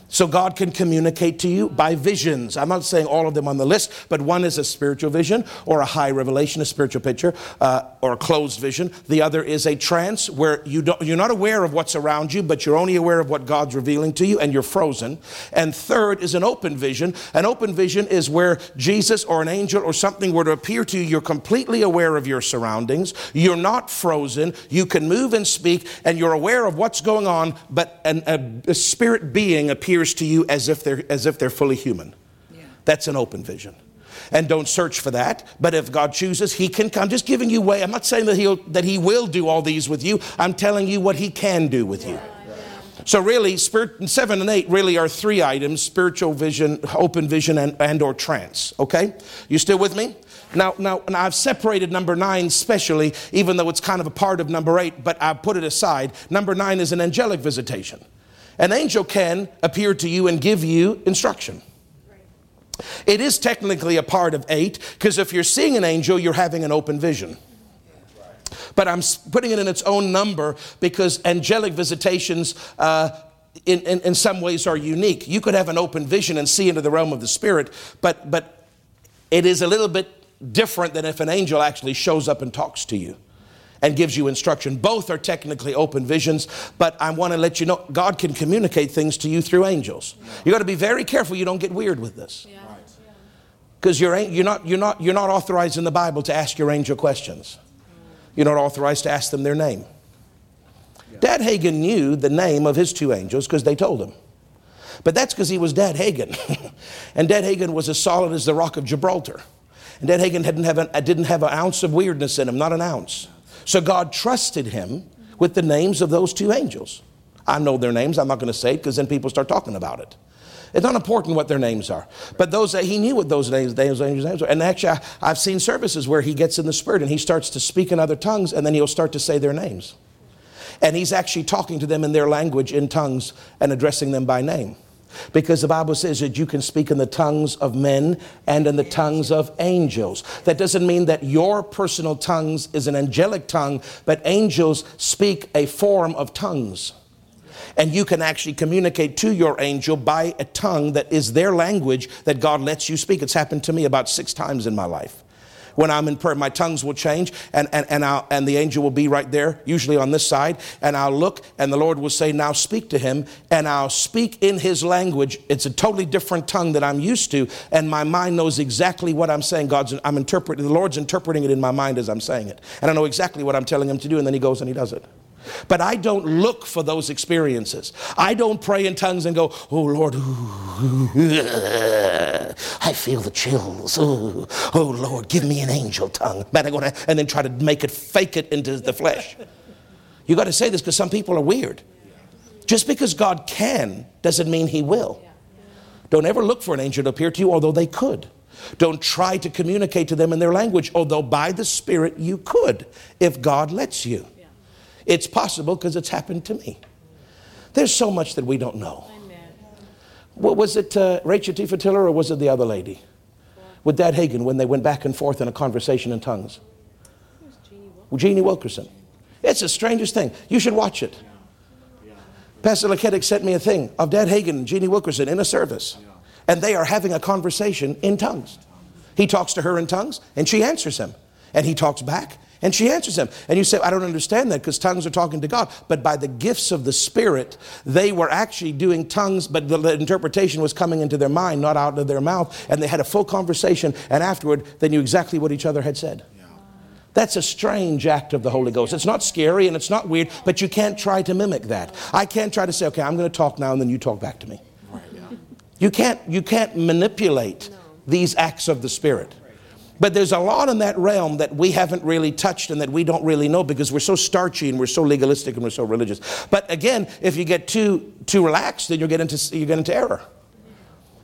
So God can communicate to you by visions. I'm not saying all of them on the list, but one is a spiritual vision or a high revelation, a spiritual picture, uh, or a closed vision. The other is a trance where you you're not aware of what's around you, but you're only aware of what God's revealing to you and you're frozen. And third is an open vision. An open vision is where Jesus or an angel or something were to appear to you. You're completely aware of your surroundings. You're not frozen. You can move and speak and you're aware of what's going on, but an, a, a spirit being appears appears to you as if they're, as if they're fully human. Yeah. That's an open vision. and don't search for that. But if God chooses, He can come. I'm just giving you way. I'm not saying that He'll that He will do all these with you. I'm telling you what He can do with you. So really, spirit, seven and eight really are three items: spiritual vision, open vision, and, and or trance. Okay, you still with me? Now, now, now, I've separated number nine specially, even though it's kind of a part of number eight, but I've put it aside. Number nine is an angelic visitation. An angel can appear to you and give you instruction. It is technically a part of eight, because if you're seeing an angel, you're having an open vision. But I'm putting it in its own number because angelic visitations uh, in, in, in, some ways are unique. You could have an open vision and see into the realm of the spirit, but, but it is a little bit different than if an angel actually shows up and talks to you and gives you instruction. Both are technically open visions, but I want to let you know God can communicate things to you through angels. You got to be very careful you don't get weird with this. Because you're, you're, not, you're, not, you're not authorized in the Bible to ask your angel questions. You're not authorized to ask them their name. Dad Hagin knew the name of his two angels because they told him. But that's because he was Dad Hagin. and Dad Hagin was as solid as the rock of Gibraltar. And Dad Hagin didn't have, an, didn't have an ounce of weirdness in him, not an ounce. So God trusted him with the names of those two angels. I know their names. I'm not going to say it because then people start talking about it. It's not important what their names are. But those that he knew what those names, those angels' names were. And actually, I, have seen services where he gets in the spirit and he starts to speak in other tongues and then he'll start to say their names. And he's actually talking to them in their language in tongues and addressing them by name. Because the Bible says that you can speak in the tongues of men and in the tongues of angels. That doesn't mean that your personal tongues is an angelic tongue, but angels speak a form of tongues. And you can actually communicate to your angel by a tongue that is their language that God lets you speak. It's happened to me about six times in my life when I'm in prayer. My tongues will change, and, and, and, I'll, and the angel will be right there, usually on this side, and I'll look, and the Lord will say, Now speak to him, and I'll speak in his language. It's a totally different tongue that I'm used to, and my mind knows exactly what I'm saying. God's, I'm interpreting, the Lord's interpreting it in my mind as I'm saying it. And I know exactly what I'm telling him to do, and then he goes and he does it. But I don't look for those experiences. I don't pray in tongues and go, Oh Lord, I feel the chills. Oh, oh Lord, give me an angel tongue. And then try to make it, fake it into the flesh. You got to say this because some people are weird. Just because God can doesn't mean He will. Don't ever look for an angel to appear to you, although they could. Don't try to communicate to them in their language, although by the Spirit you could, if God lets you. It's possible because it's happened to me. There's so much that we don't know. What was it, uh, Rachel T. Fatiller, or was it the other lady? With Dad Hagin when they went back and forth in a conversation in tongues. Jeannie Wilkerson. It's the strangest thing. You should watch it. Pastor Laketic sent me a thing of Dad Hagin and Jeannie Wilkerson in a service. And they are having a conversation in tongues. He talks to her in tongues, and she answers him. And he talks back, and she answers him. And you say, I don't understand that because tongues are talking to God. But by the gifts of the Spirit, they were actually doing tongues, but the, the, interpretation was coming into their mind, not out of their mouth. And they had a full conversation. And afterward, they knew exactly what each other had said. That's a strange act of the Holy Ghost. It's not scary and it's not weird, but you can't try to mimic that. I can't try to say, okay, I'm going to talk now and then you talk back to me. You can't, you can't manipulate these acts of the Spirit. But there's a lot in that realm that we haven't really touched and that we don't really know because we're so starchy and we're so legalistic and we're so religious. But again, if you get too too relaxed, then you get into you get into error.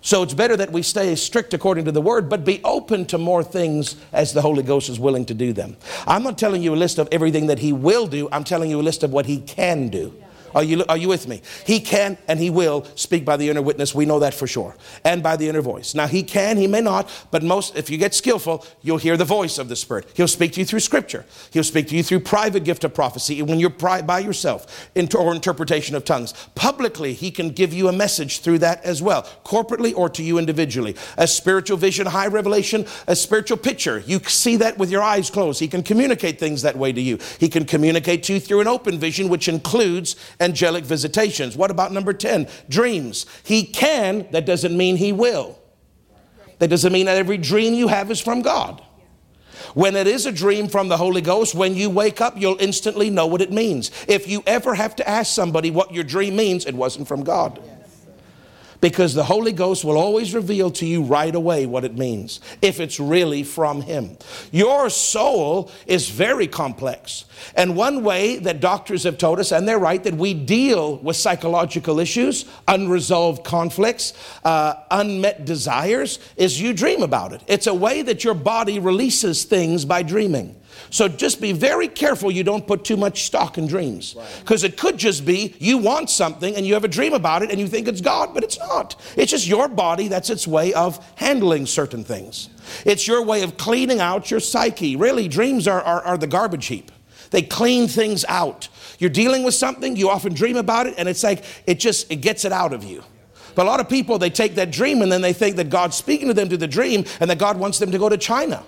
So it's better that we stay strict according to the word, but be open to more things as the Holy Ghost is willing to do them. I'm not telling you a list of everything that He will do. I'm telling you a list of what He can do. Are you, are you with me? He can and he will speak by the inner witness. We know that for sure. And by the inner voice. Now, he can, he may not, but most, if you get skillful, you'll hear the voice of the Spirit. He'll speak to you through Scripture. He'll speak to you through private gift of prophecy when you're by yourself or interpretation of tongues. Publicly, he can give you a message through that as well, corporately or to you individually. A spiritual vision, high revelation, a spiritual picture. You see that with your eyes closed. He can communicate things that way to you. He can communicate to you through an open vision, which includes angelic visitations. What about number 10? Dreams. He can, that doesn't mean he will. That doesn't mean that every dream you have is from God. When it is a dream from the Holy Ghost, when you wake up, you'll instantly know what it means. If you ever have to ask somebody what your dream means, it wasn't from God. Because the Holy Ghost will always reveal to you right away what it means if it's really from Him. Your soul is very complex. And one way that doctors have told us, and they're right, that we deal with psychological issues, unresolved conflicts, uh, unmet desires, is you dream about it. It's a way that your body releases things by dreaming. So just be very careful you don't put too much stock in dreams. Because right. it could just be you want something and you have a dream about it and you think it's God, but it's not. It's just your body, that's its way of handling certain things. It's your way of cleaning out your psyche. Really, dreams are, are, are the garbage heap. They clean things out. You're dealing with something, you often dream about it, and it's like it just it gets it out of you. But a lot of people, they take that dream and then they think that God's speaking to them through the dream and that God wants them to go to China.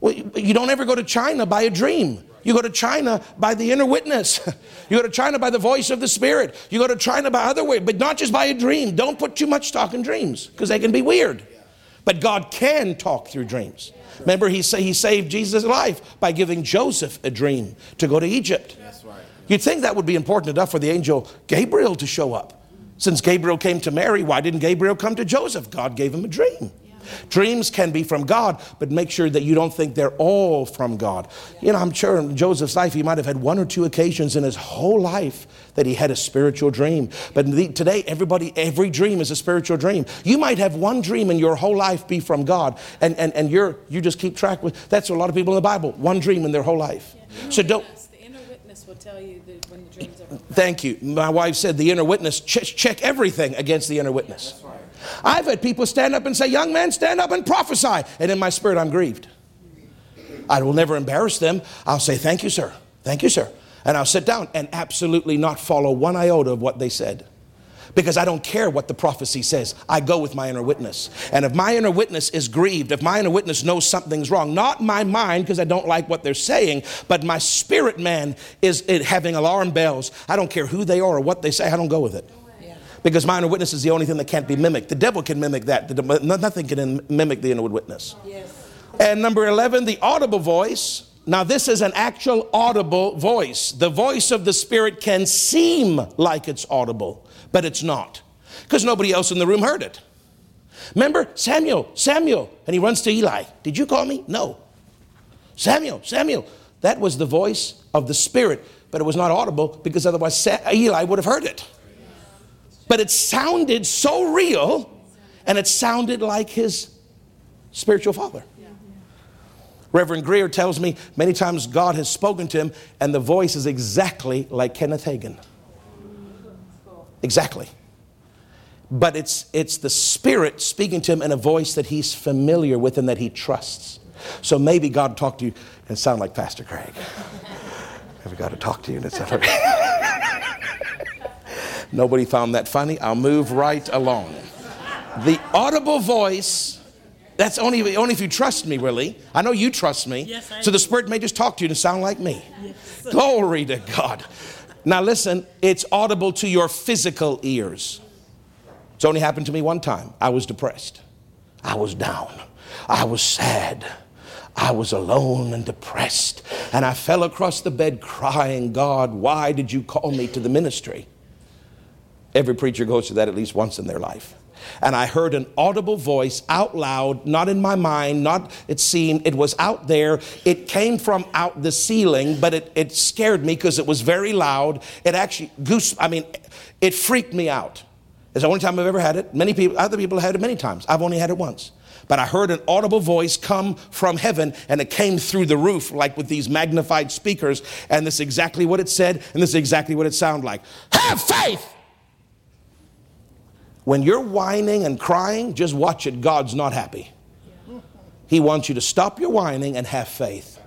Well, you don't ever go to China by a dream. You go to China by the inner witness. You go to China by the voice of the Spirit. You go to China by other ways, but not just by a dream. Don't put too much stock in dreams because they can be weird. But God can talk through dreams. Remember, he, say, he saved Jesus' life by giving Joseph a dream to go to Egypt. You'd think that would be important enough for the angel Gabriel to show up. Since Gabriel came to Mary, why didn't Gabriel come to Joseph? God gave him a dream. Dreams can be from God, but make sure that you don't think they're all from God. You know, I'm sure in Joseph's life, he might have had one or two occasions in his whole life that he had a spiritual dream. But today, everybody, every dream is a spiritual dream. You might have one dream in your whole life be from God, and, and, and you're, you just keep track with that's a lot of people in the Bible, one dream in their whole life. Yeah. So don't the inner witness will tell you when the dreams are. Thank you. My wife said the inner witness, ch- check everything against the inner witness. Right. I've had people stand up and say, Young man, stand up and prophesy. And in my spirit, I'm grieved. I will never embarrass them. I'll say, Thank you, sir. Thank you, sir. And I'll sit down and absolutely not follow one iota of what they said. Because I don't care what the prophecy says. I go with my inner witness. And if my inner witness is grieved, if my inner witness knows something's wrong, not my mind because I don't like what they're saying, but my spirit man is having alarm bells. I don't care who they are or what they say, I don't go with it because my inner witness is the only thing that can't be mimicked. The devil can mimic that, nothing can mimic the inner witness. Yes. And number 11, the audible voice. Now, this is an actual audible voice. The voice of the Spirit can seem like it's audible, but it's not because nobody else in the room heard it. Remember Samuel, Samuel, and he runs to Eli. Did you call me? No. Samuel, Samuel. That was the voice of the Spirit, but it was not audible because otherwise Eli would have heard it but it sounded so real and it sounded like his spiritual father. Reverend Greer tells me many times God has spoken to him, and the voice is exactly like Kenneth Hagin. Exactly. But it's, it's the Spirit speaking to him in a voice that he's familiar with and that he trusts. So maybe God talked to you and sound like Pastor Craig. Ever got to talk to you and it's Nobody found that funny. I'll move right along. The audible voice, that's only, only if you trust me, really. I know you trust me. Yes, so the Spirit may just talk to you to sound like me. Yes. Glory to God. Now, listen, it's audible to your physical ears. It's only happened to me one time. I was depressed, I was down, I was sad. I was alone and depressed, and I fell across the bed crying, God, why did you call me to the ministry? Every preacher goes through that at least once in their life. And I heard an audible voice out loud, not in my mind, not it seemed, it was out there. It came from out the ceiling, but it, it scared me because it was very loud. It actually goose, I mean, it freaked me out. It's the only time I've ever had it. Many people, other people have had it many times. I've only had it once. But I heard an audible voice come from heaven and it came through the roof, like with these magnified speakers. And this is exactly what it said, and this is exactly what it sounded like. Have faith! When you're whining and crying, just watch it. God's not happy. He wants you to stop your whining and have faith.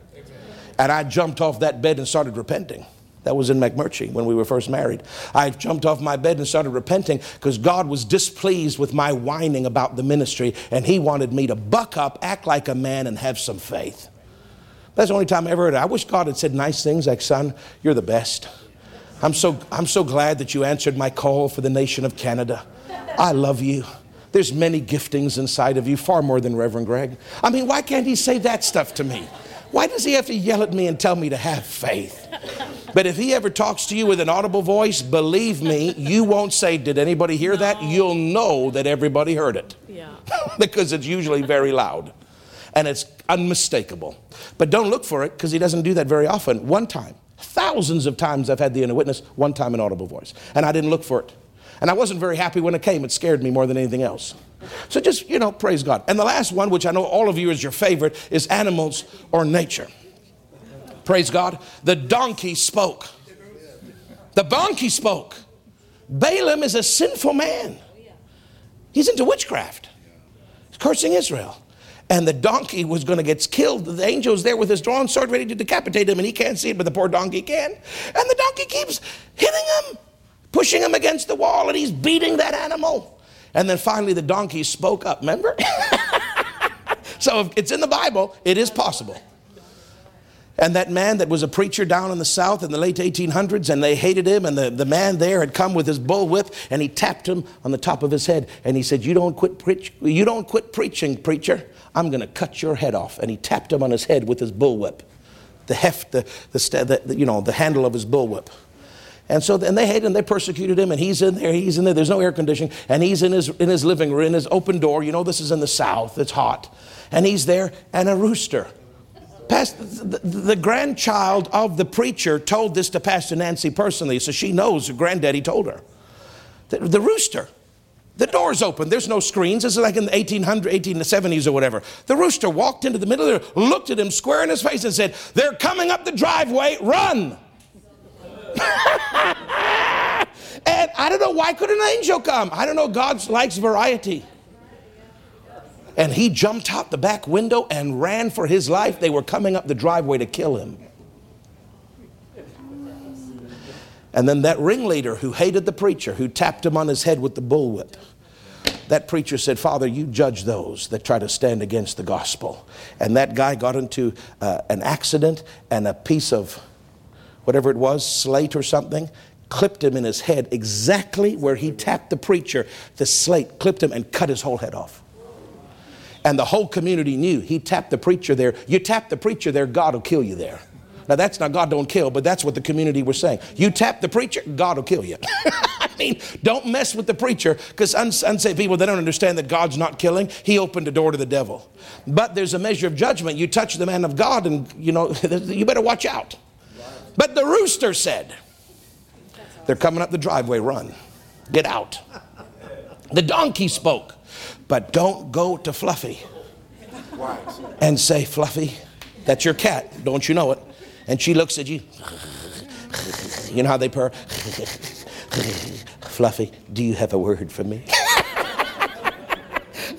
And I jumped off that bed and started repenting. That was in McMurtry when we were first married. I jumped off my bed and started repenting because God was displeased with my whining about the ministry and He wanted me to buck up, act like a man, and have some faith. That's the only time I ever heard it. I wish God had said nice things like, son, you're the best. I'm so, I'm so glad that you answered my call for the nation of Canada. I love you. There's many giftings inside of you, far more than Reverend Greg. I mean, why can't he say that stuff to me? Why does he have to yell at me and tell me to have faith? But if he ever talks to you with an audible voice, believe me, you won't say, Did anybody hear that? You'll know that everybody heard it. Yeah. because it's usually very loud and it's unmistakable. But don't look for it because he doesn't do that very often. One time, thousands of times I've had the inner witness, one time an audible voice. And I didn't look for it. And I wasn't very happy when it came. It scared me more than anything else. So just, you know, praise God. And the last one, which I know all of you is your favorite, is animals or nature. Praise God. The donkey spoke. The donkey spoke. Balaam is a sinful man. He's into witchcraft. He's cursing Israel. And the donkey was going to get killed. The angel's there with his drawn sword ready to decapitate him, and he can't see it, but the poor donkey can. And the donkey keeps hitting him, pushing him against the wall, and he's beating that animal. And then finally, the donkey spoke up. Remember? so if it's in the Bible, it is possible. And that man that was a preacher down in the South in the late 1800s, and they hated him, and the, the man there had come with his bullwhip, and he tapped him on the top of his head, and he said, You don't quit, preach, you don't quit preaching, preacher. I'm going to cut your head off. And he tapped him on his head with his bullwhip, the heft, the, the, the, you know, the handle of his bullwhip. And so and they hated him, they persecuted him, and he's in there, he's in there, there's no air conditioning, and he's in his, in his living room, in his open door. You know, this is in the South, it's hot. And he's there, and a rooster the, the, grandchild of the preacher told this to Pastor Nancy personally, so she knows her granddaddy told her. The, the rooster, the door's open, there's no screens. This is like in the 1800s, 1870s or whatever. The rooster walked into the middle of there, looked at him square in his face, and said, They're coming up the driveway, run! and I don't know, why could an angel come? I don't know, God likes variety and he jumped out the back window and ran for his life. They were coming up the driveway to kill him. And then that ringleader who hated the preacher, who tapped him on his head with the bullwhip, that preacher said, Father, you judge those that try to stand against the gospel. And that guy got into uh, an accident, and a piece of whatever it was, slate or something, clipped him in his head exactly where he tapped the preacher. The slate clipped him and cut his whole head off. And the whole community knew he tapped the preacher there. You tap the preacher there, God will kill you there. Now that's not God don't kill, but that's what the community was saying. You tap the preacher, God will kill you. I mean, don't mess with the preacher because unsaved people they don't understand that God's not killing. He opened a door to the devil. But there's a measure of judgment. You touch the man of God, and you know you better watch out. But the rooster said, "They're coming up the driveway. Run, get out." The donkey spoke. But don't go to Fluffy and say, Fluffy, that's your cat. Don't you know it? And she looks at you. You know how they purr? Fluffy, do you have a word for me?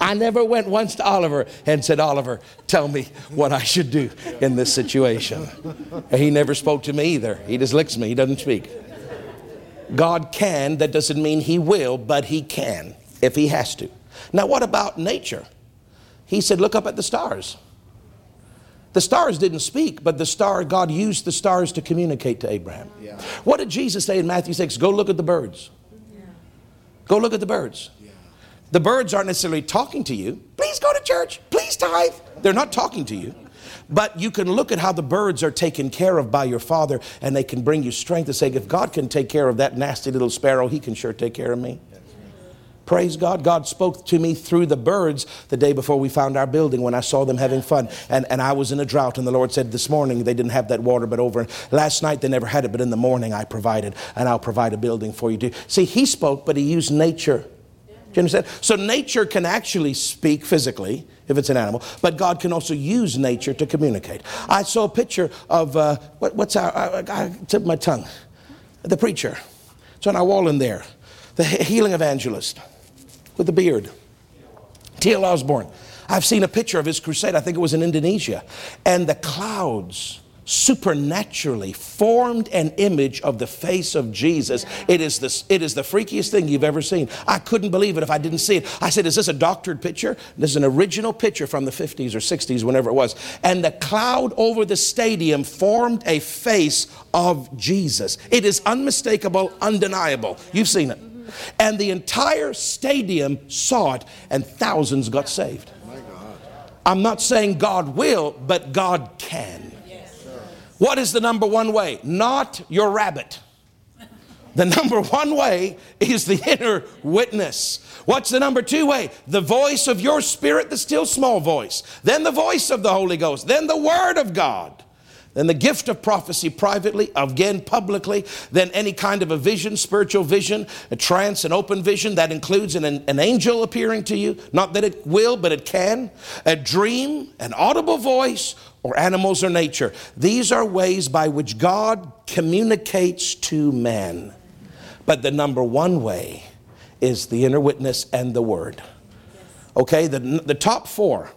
I never went once to Oliver and said, Oliver, tell me what I should do in this situation. And He never spoke to me either. He just licks me, he doesn't speak. God can, that doesn't mean he will, but he can if he has to. Now, what about nature? He said, Look up at the stars. The stars didn't speak, but the star, God used the stars to communicate to Abraham. Yeah. What did Jesus say in Matthew 6? Go look at the birds. Yeah. Go look at the birds. The birds aren't necessarily talking to you. Please go to church. Please tithe. They're not talking to you. But you can look at how the birds are taken care of by your father, and they can bring you strength to say, if God can take care of that nasty little sparrow, he can sure take care of me. Praise God. God spoke to me through the birds the day before we found our building when I saw them having fun. And, and I was in a drought, and the Lord said, This morning they didn't have that water, but over last night they never had it, but in the morning I provided, and I'll provide a building for you too. See, He spoke, but He used nature. You understand? So nature can actually speak physically if it's an animal, but God can also use nature to communicate. I saw a picture of uh, what, what's our, I, I tip my tongue, the preacher. It's on our wall in there, the healing evangelist with the beard. T.L. Osborn. I've seen a picture of his crusade. I think it was in Indonesia. And the clouds supernaturally formed an image of the face of Jesus. It is, the, it is the freakiest thing you've ever seen. I couldn't believe it if I didn't see it. I said, Is this a doctored picture? This is an original picture from the 50s or 60s, whenever it was. And the cloud over the stadium formed a face of Jesus. It is unmistakable, undeniable. You've seen it. And the entire stadium saw it, and thousands got saved. I'm not saying God will, but God can. What is the number one way? Not your rabbit. The number one way is the inner witness. What's the number two way? The voice of your spirit, the still small voice. Then the voice of the Holy Ghost. Then the Word of God. Then the gift of prophecy privately, again publicly. Then any kind of a vision, spiritual vision, a trance, an open vision that includes an, an angel appearing to you. Not that it will, but it can. A dream, an audible voice, or animals or nature. These are ways by which God communicates to man. But the number one way is the inner witness and the word. Okay, the, the top four.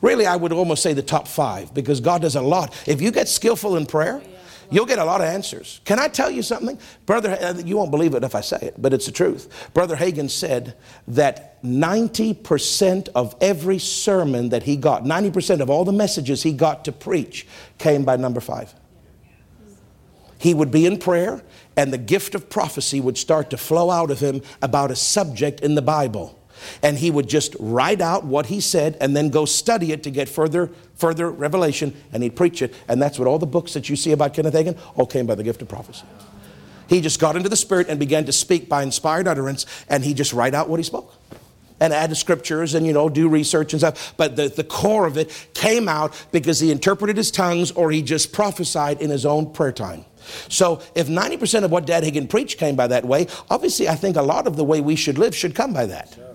Really, I would almost say the top five because God does a lot. If you get skillful in prayer, oh, you'll get a lot of answers. Can I tell you something? Brother, uh, you won't believe it if I say it, but it's the truth. Brother Hagin said that 90% of every sermon that he got, 90% of all the messages he got to preach came by number five. He would be in prayer, and the gift of prophecy would start to flow out of him about a subject in the Bible. And he would just write out what he said and then go study it to get further, further revelation, and he'd preach it. And that's what all the books that you see about Kenneth Hagin all came by the gift of prophecy. He just got into the Spirit and began to speak by inspired utterance, and he just write out what he spoke and add the scriptures and you know do research and stuff but the, the core of it came out because he interpreted his tongues or he just prophesied in his own prayer time so if 90% of what dad Hagin preached came by that way obviously i think a lot of the way we should live should come by that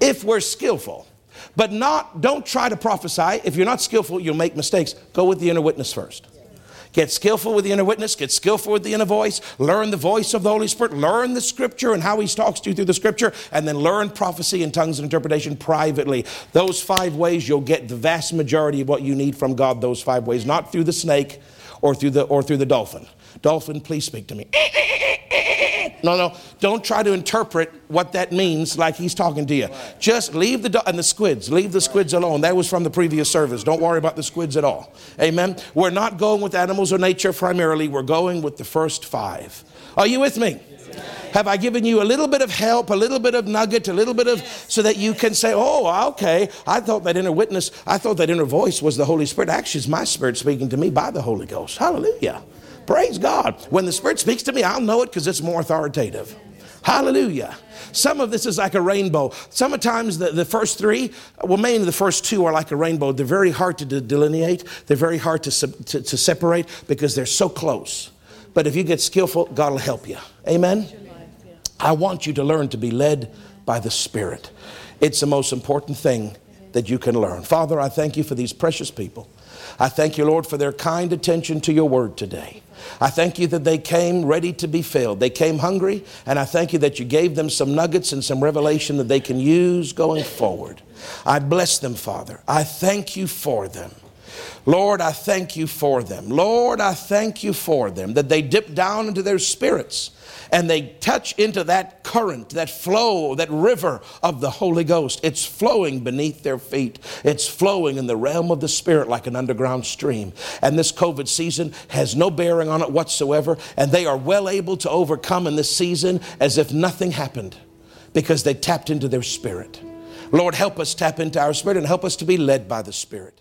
if we're skillful. But not don't try to prophesy. If you're not skillful you'll make mistakes. Go with the inner witness first. Get skillful with the inner witness, get skillful with the inner voice, learn the voice of the Holy Spirit, learn the scripture and how He talks to you through the scripture, and then learn prophecy and tongues and interpretation privately. Those five ways, you'll get the vast majority of what you need from God, those five ways, not through the snake or through the, or through the dolphin. Dolphin, please speak to me. No, no, don't try to interpret what that means like he's talking to you. Just leave the, do- and the squids, leave the squids alone. That was from the previous service. Don't worry about the squids at all. Amen. We're not going with animals or nature primarily, we're going with the first five. Are you with me? Have I given you a little bit of help, a little bit of nugget, a little bit of, so that you can say, oh, okay, I thought that inner witness, I thought that inner voice was the Holy Spirit. Actually, it's my spirit speaking to me by the Holy Ghost. Hallelujah. Praise God. When the Spirit speaks to me, I'll know it because it's more authoritative. Hallelujah. Some of this is like a rainbow. Sometimes the, the first three, well, mainly the first two are like a rainbow. They're very hard to delineate, they're very hard to, to, to separate because they're so close. But if you get skillful, God will help you. Amen? I want you to learn to be led by the Spirit. It's the most important thing that you can learn. Father, I thank you for these precious people. I thank you, Lord, for their kind attention to your word today. I thank you that they came ready to be filled. They came hungry, and I thank you that you gave them some nuggets and some revelation that they can use going forward. I bless them, Father. I thank you for them. Lord, I thank you for them. Lord, I thank you for them that they dip down into their spirits and they touch into that current, that flow, that river of the Holy Ghost. It's flowing beneath their feet, it's flowing in the realm of the Spirit like an underground stream. And this COVID season has no bearing on it whatsoever, and they are well able to overcome in this season as if nothing happened because they tapped into their spirit. Lord, help us tap into our spirit and help us to be led by the Spirit.